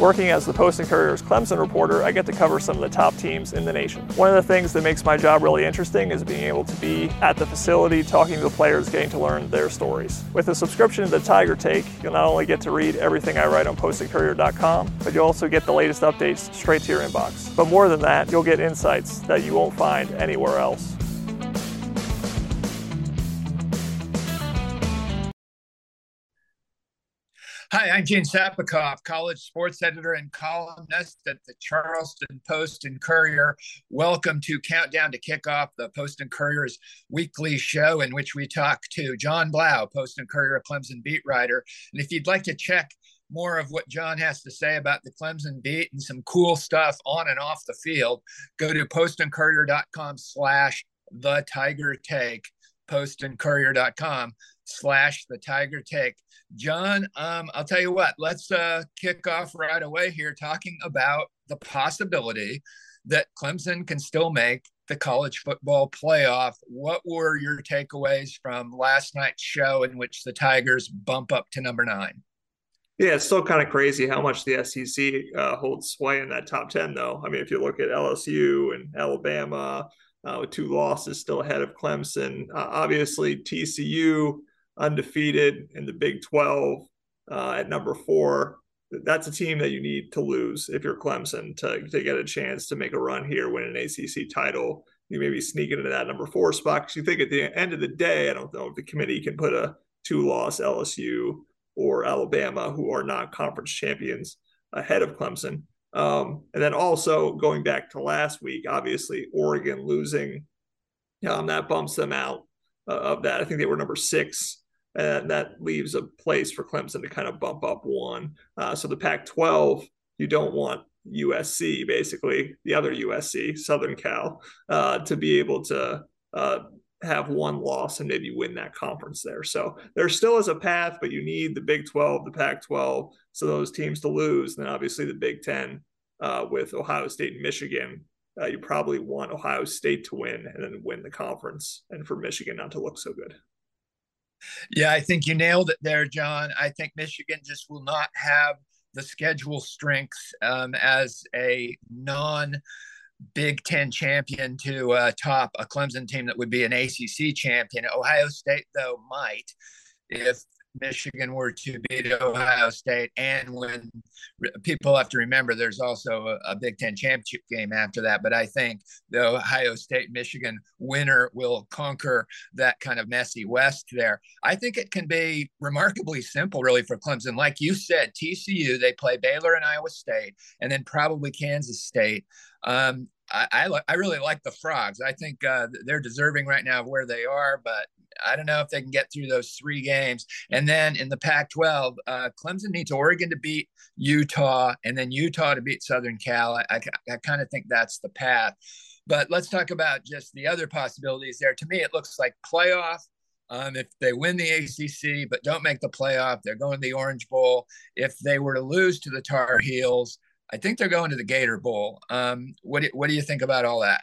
Working as the Post and Courier's Clemson reporter, I get to cover some of the top teams in the nation. One of the things that makes my job really interesting is being able to be at the facility, talking to the players, getting to learn their stories. With a subscription to the Tiger Take, you'll not only get to read everything I write on postandcourier.com, but you'll also get the latest updates straight to your inbox. But more than that, you'll get insights that you won't find anywhere else. Hi, I'm Gene Sapakoff, college sports editor and columnist at the Charleston Post and Courier. Welcome to Countdown to Kickoff, the Post and Courier's weekly show in which we talk to John Blau, Post and Courier Clemson beat writer. And if you'd like to check more of what John has to say about the Clemson beat and some cool stuff on and off the field, go to postandcourier.com slash the Tiger Take, postandcourier.com slash the Tiger Take. John, um, I'll tell you what, let's uh, kick off right away here talking about the possibility that Clemson can still make the college football playoff. What were your takeaways from last night's show in which the Tigers bump up to number nine? Yeah, it's still kind of crazy how much the SEC uh, holds sway in that top 10, though. I mean, if you look at LSU and Alabama, uh, with two losses still ahead of Clemson, uh, obviously TCU undefeated in the Big 12 uh, at number four. That's a team that you need to lose if you're Clemson to, to get a chance to make a run here, win an ACC title. You maybe sneak into that number four spot because you think at the end of the day, I don't know if the committee can put a two loss LSU or Alabama, who are not conference champions, ahead of Clemson. Um, and then also going back to last week, obviously Oregon losing, um, that bumps them out uh, of that. I think they were number six and that leaves a place for Clemson to kind of bump up one. Uh, so the Pac-12, you don't want USC, basically the other USC, Southern Cal, uh, to be able to uh, have one loss and maybe win that conference there. So there still is a path, but you need the Big 12, the Pac-12, so those teams to lose. And then obviously the Big 10 uh, with Ohio State and Michigan. Uh, you probably want Ohio State to win and then win the conference, and for Michigan not to look so good. Yeah, I think you nailed it there, John. I think Michigan just will not have the schedule strength um, as a non Big Ten champion to uh, top a Clemson team that would be an ACC champion. Ohio State, though, might if Michigan were to beat Ohio State and when people have to remember there's also a, a, Big Ten championship game after that. But I think the Ohio State Michigan winner will conquer that kind of messy West there. I think it can be remarkably simple, really, for Clemson. Like you said, TCU, they play Baylor and Iowa State, and then probably Kansas State. Um, I, I, I, really like the frogs. I think uh, they're deserving right now of where they are, but I don't know if they can get through those three games. And then in the Pac 12, uh, Clemson needs Oregon to beat Utah and then Utah to beat Southern Cal. I, I, I kind of think that's the path. But let's talk about just the other possibilities there. To me, it looks like playoff. Um, if they win the ACC but don't make the playoff, they're going to the Orange Bowl. If they were to lose to the Tar Heels, I think they're going to the Gator Bowl. Um, what do, what do you think about all that?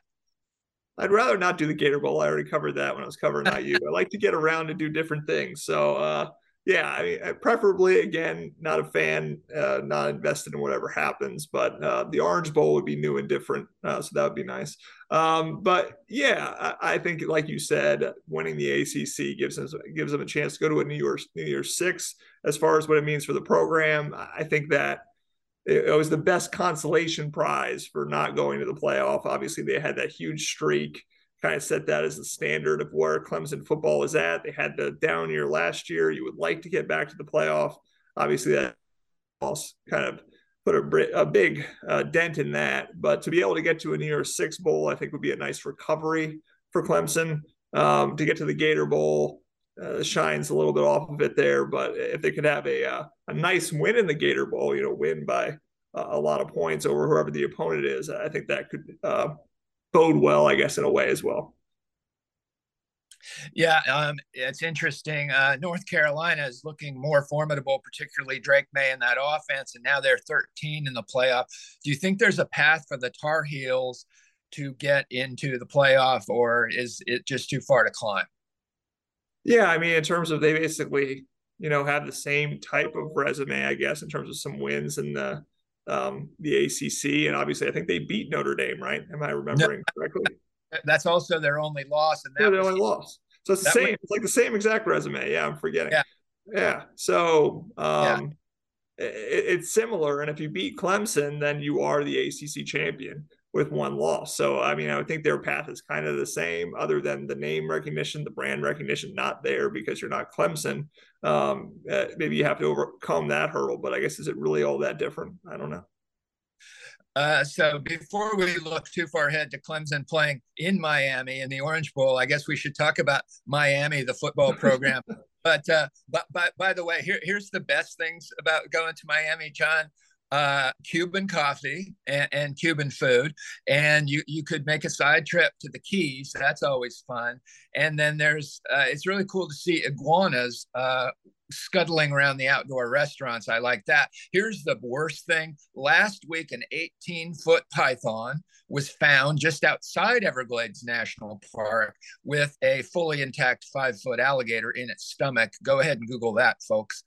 I'd rather not do the Gator Bowl. I already covered that when I was covering IU. I like to get around and do different things. So, uh, yeah, I mean, preferably again, not a fan, uh, not invested in whatever happens. But uh, the Orange Bowl would be new and different, uh, so that would be nice. Um, but yeah, I, I, think, like you said, winning the ACC gives us gives them a chance to go to a New Year's New Year's Six. As far as what it means for the program, I think that it was the best consolation prize for not going to the playoff. Obviously, they had that huge streak, kind of set that as the standard of where Clemson football is at. They had the down year last year. You would like to get back to the playoff. Obviously, that loss kind of put a, a big uh, dent in that. But to be able to get to a near Six bowl, I think would be a nice recovery for Clemson. Um, to get to the Gator Bowl, uh, shines a little bit off of it there. But if they could have a uh, a nice win in the Gator Bowl, you know, win by uh, a lot of points over whoever the opponent is, I think that could uh, bode well, I guess, in a way as well. Yeah, um, it's interesting. Uh, North Carolina is looking more formidable, particularly Drake Maye in that offense, and now they're 13 in the playoff. Do you think there's a path for the Tar Heels to get into the playoff, or is it just too far to climb? Yeah, I mean, in terms of they basically, you know, have the same type of resume, I guess, in terms of some wins in the um, the ACC, and obviously I think they beat Notre Dame, right? Am I remembering no, correctly? That's also their only loss, and that yeah, their only loss. So it's the same. Was, it's like the same exact resume. Yeah, I'm forgetting. Yeah, yeah. So um, yeah. It, it's similar, and if you beat Clemson, then you are the ACC champion with one loss. So I mean, I would think their path is kind of the same, other than the name recognition, the brand recognition not there because you're not Clemson. Um, uh, maybe you have to overcome that hurdle, but I guess is it really all that different? I don't know. Uh, so before we look too far ahead to Clemson playing in Miami in the Orange Bowl, I guess we should talk about Miami, the football program. but uh, but by, by the way, here, here's the best things about going to Miami, John uh, Cuban coffee and, and, Cuban food, and you you could make a side trip to the Keys. That's always fun. And then there's uh, it's really cool to see iguanas uh, scuttling around the outdoor restaurants. I like that. Here's the worst thing: last week, an 18 foot python was found just outside Everglades National Park with a fully intact five foot alligator in its stomach. Go ahead and Google that, folks.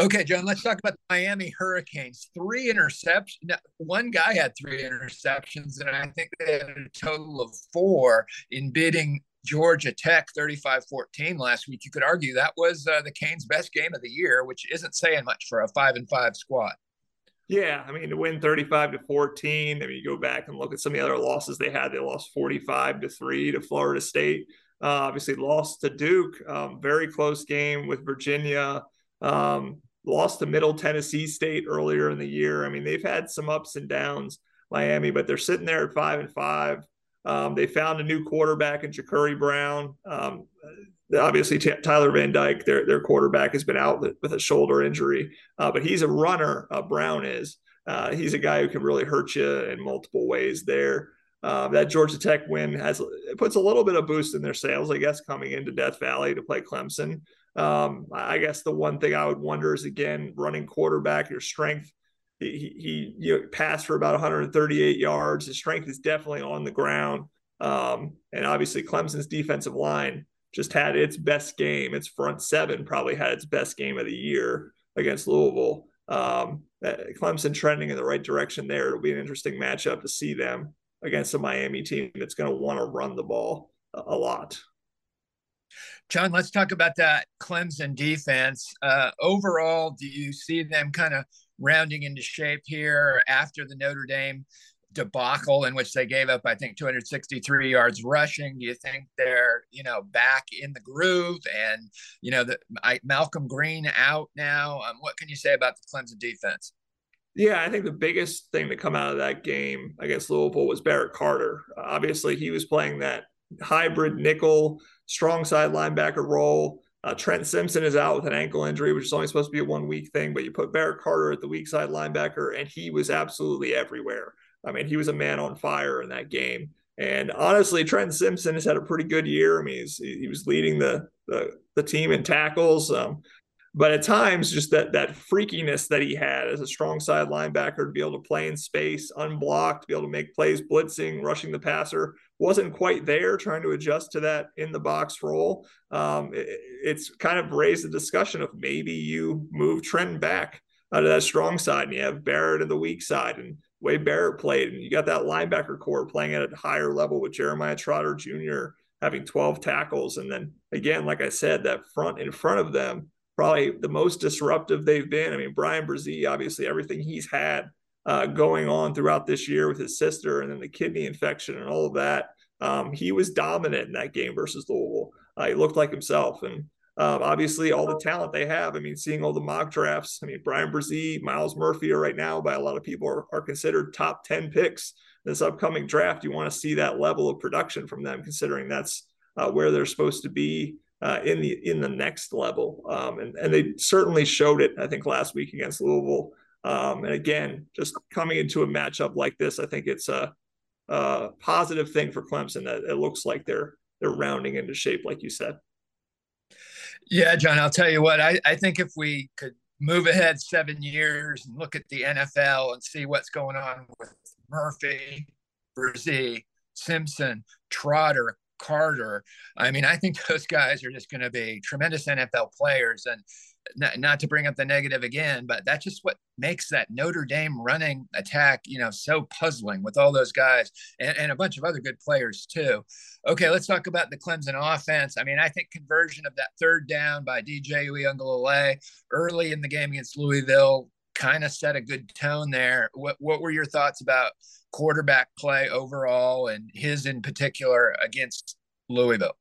Okay, John, let's talk about the Miami Hurricanes. Three interceptions. One guy had three interceptions, and I think they had a total of four in bidding Georgia Tech 35 14 last week. You could argue that was uh, the Canes' best game of the year, which isn't saying much for a five and five squad. Yeah, I mean to win 35 to 14. I mean, you go back and look at some of the other losses they had. They lost 45 to 3 to Florida State. Uh, obviously lost to Duke. Um, very close game with Virginia. Um, lost to Middle Tennessee State earlier in the year. I mean, they've had some ups and downs, Miami, but they're sitting there at five and five. Um, they found a new quarterback in Jacurri Brown. Um, obviously, T- Tyler Van Dyke, their their quarterback, has been out with a shoulder injury, uh, but he's a runner. Uh, Brown is. Uh, he's a guy who can really hurt you in multiple ways. There, uh, that Georgia Tech win has puts a little bit of boost in their sails, I guess, coming into Death Valley to play Clemson. Um, I guess the one thing I would wonder is again running quarterback, your strength. He, he you know, passed for about 138 yards. His strength is definitely on the ground. Um, and obviously, Clemson's defensive line just had its best game. Its front seven probably had its best game of the year against Louisville. Um, uh, Clemson trending in the right direction there. It'll be an interesting matchup to see them against a Miami team that's going to want to run the ball a lot. John, let's talk about that Clemson defense. Uh, overall, do you see them kind of rounding into shape here after the Notre Dame debacle in which they gave up, I think, 263 yards rushing? Do you think they're, you know, back in the groove and, you know, the I, Malcolm Greene out now? Um, what can you say about the Clemson defense? Yeah, I think the biggest thing to come out of that game against Louisville was Barrett Carter. Uh, obviously, he was playing that hybrid nickel strong side linebacker role. Uh, Trent Simpson is out with an ankle injury, which is only supposed to be a one week thing, but you put Barrett Carter at the weak side linebacker, and he was absolutely everywhere. I mean, he was a man on fire in that game. And honestly, Trent Simpson has had a pretty good year. I mean, he was leading the, the, the team in tackles. Um, but at times, just that that freakiness that he had as a strong side linebacker to be able to play in space, unblocked, to be able to make plays, blitzing, rushing the passer, wasn't quite there. Trying to adjust to that in the box role, um, it, it's kind of raised the discussion of maybe you move Trent back out of that strong side, and you have Barrett in the weak side, and way Barrett played, and you got that linebacker corps playing at a higher level with Jeremiah Trotter Jr. having 12 tackles, and then again, like I said, that front in front of them probably the most disruptive they've been. I mean, Bryan Bresee, obviously, everything he's had uh, going on throughout this year with his sister and then the kidney infection and all of that, um, he was dominant in that game versus Louisville. Uh, he looked like himself. And um, obviously, all the talent they have. I mean, seeing all the mock drafts. I mean, Bryan Bresee, Myles Murphy are right now by a lot of people are, are considered top 10 picks this upcoming draft. You want to see that level of production from them, considering that's uh, where they're supposed to be uh, in the in the next level. Um, and and they certainly showed it. I think last week against Louisville. Um, and again, just coming into a matchup like this, I think it's a, a positive thing for Clemson that it looks like they're they're rounding into shape, like you said. Yeah, John, I'll tell you what. I, I think if we could move ahead seven years and look at the NFL and see what's going on with Murphy, Bresee, Simpson, Trotter, Carter. I mean, I think those guys are just going to be tremendous NFL players. And not, not, to bring up the negative again, but that's just what makes that Notre Dame running attack, you know, so puzzling with all those guys and, and a bunch of other good players too. Okay, let's talk about the Clemson offense. I mean, I think conversion of that third down by DJ Uiagalelei early in the game against Louisville kind of set a good tone there. What what were your thoughts about quarterback play overall and his in particular against Louisville?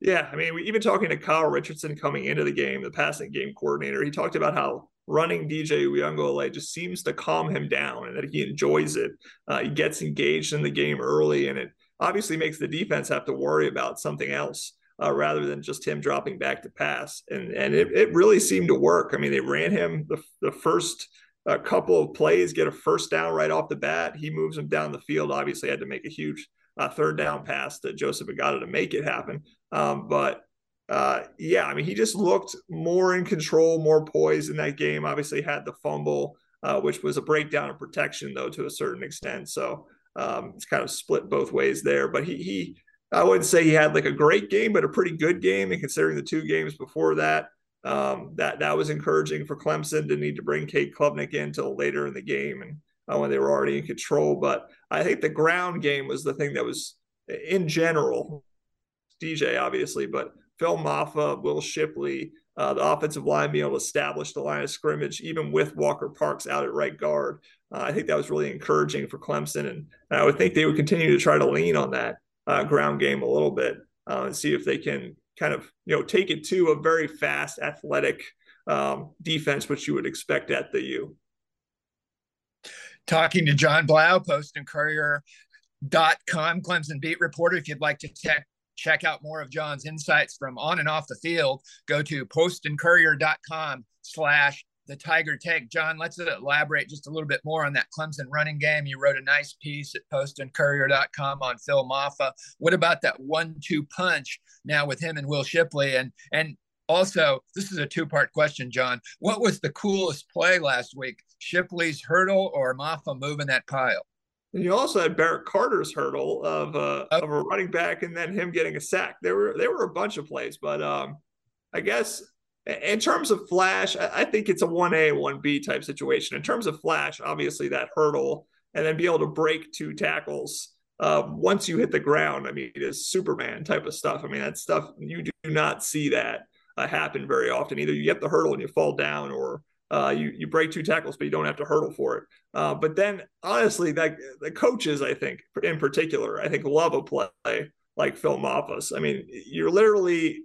Yeah, I mean, even talking to Kyle Richardson coming into the game, the passing game coordinator, he talked about how running DJ Uiagalelei just seems to calm him down and that he enjoys it. Uh, he gets engaged in the game early, and it obviously makes the defense have to worry about something else uh, rather than just him dropping back to pass. And and it, it really seemed to work. I mean, they ran him the, the first uh, couple of plays, get a first down right off the bat. He moves him down the field. Obviously, had to make a huge uh, third down pass to Joseph Ngata to make it happen. Um, but uh, yeah, I mean, he just looked more in control, more poised in that game. Obviously, had the fumble, uh, which was a breakdown of protection, though, to a certain extent. So um, it's kind of split both ways there. But he, he, I wouldn't say he had like a great game, but a pretty good game. And considering the two games before that, um, that that was encouraging for Clemson to need to bring Cade Klubnik in until later in the game and uh, when they were already in control. But I think the ground game was the thing that was in general DJ, obviously, but Phil Mafah, Will Shipley, uh, the offensive line being able to establish the line of scrimmage, even with Walker Parks out at right guard. Uh, I think that was really encouraging for Clemson. And, I would think they would continue to try to lean on that uh, ground game a little bit uh, and see if they can kind of, you know, take it to a very fast, athletic um, defense, which you would expect at the U. Talking to John Blau, Post and Courier dot com clemson beat reporter if you'd like to check check out more of John's insights from on and off the field, go to post and postandcourier.com slash the Tiger Take. John, let's elaborate just a little bit more on that Clemson running game. You wrote a nice piece at postandcourier.com on Phil Mafah. What about that one-two punch now with him and Will Shipley? And and also, this is a two-part question, John. What was the coolest play last week? Shipley's hurdle or Mafah moving that pile? And you also had Barrett Carter's hurdle of uh, of a running back, and then him getting a sack. There were there were a bunch of plays, but um, I guess in terms of flash, I think it's a one A one B type situation. In terms of flash, obviously that hurdle and then be able to break two tackles uh, once you hit the ground. I mean, it is Superman type of stuff. I mean, that stuff you do not see that uh, happen very often. Either you get the hurdle and you fall down, or uh, you you break two tackles, but you don't have to hurdle for it. Uh, but then, honestly, like the coaches, I think in particular, I think love a play like Phil Mafah's. I mean, you're literally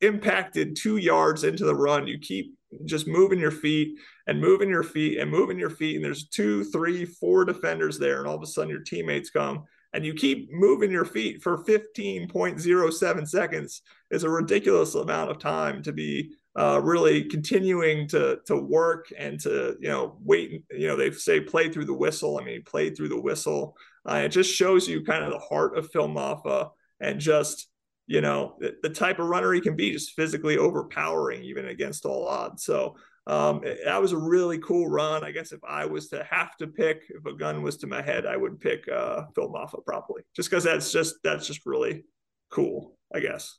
impacted two yards into the run. You keep just moving your feet and moving your feet and moving your feet, and there's two, three, four defenders there, and all of a sudden your teammates come and you keep moving your feet for 15.07 seconds is a ridiculous amount of time to be uh, really continuing to to work and to you know wait. You know they say play through the whistle. I mean, play through the whistle. Uh, it just shows you kind of the heart of Phil Mafah and just you know the, type of runner he can be, just physically overpowering even against all odds. So um, that was a really cool run. I guess if I was to have to pick, if a gun was to my head, I would pick uh, Phil Mafah probably, just because that's just that's just really cool. I guess.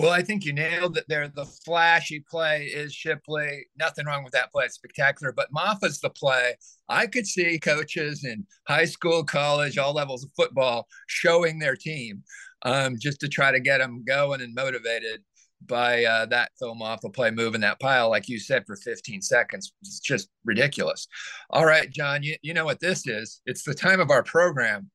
Well, I think you nailed it there. The flashy play is Shipley. Nothing wrong with that play. It's spectacular. But Mafah's the play. I could see coaches in high school, college, all levels of football showing their team um, just to try to get them going and motivated by uh, that Phil Mafah play moving that pile, like you said, for 15 seconds. It's just ridiculous. All right, John, you, you know what this is. It's the time of our program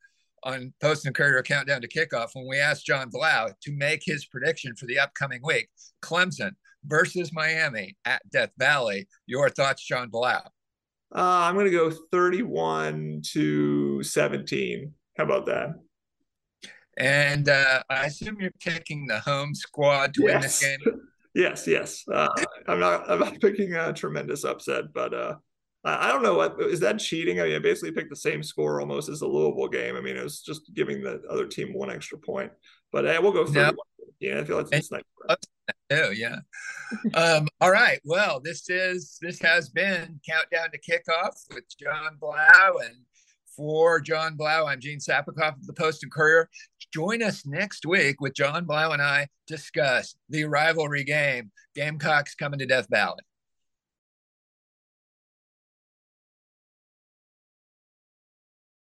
on Post and Courier Countdown to Kickoff when we asked John Blau to make his prediction for the upcoming week Clemson versus Miami at Death Valley. Your thoughts, John Blau? Uh, I'm going to go 31 to 17. How about that? And uh, I assume you're picking the home squad to yes. win this game. yes, yes. Uh, I'm not. I'm not picking a tremendous upset, but uh, I don't know what is that cheating. I mean, I basically picked the same score almost as the Louisville game. I mean, it was just giving the other team one extra point. But hey, we'll go through. Yeah, I feel like it's nice. Oh yeah. um, all right. Well, this is this has been countdown to kickoff with John Blau and For John Blau, I'm Gene Sapakoff of the Post and Courier. Join us next week with John Blau and I discuss the rivalry game, Gamecocks coming to Death Valley.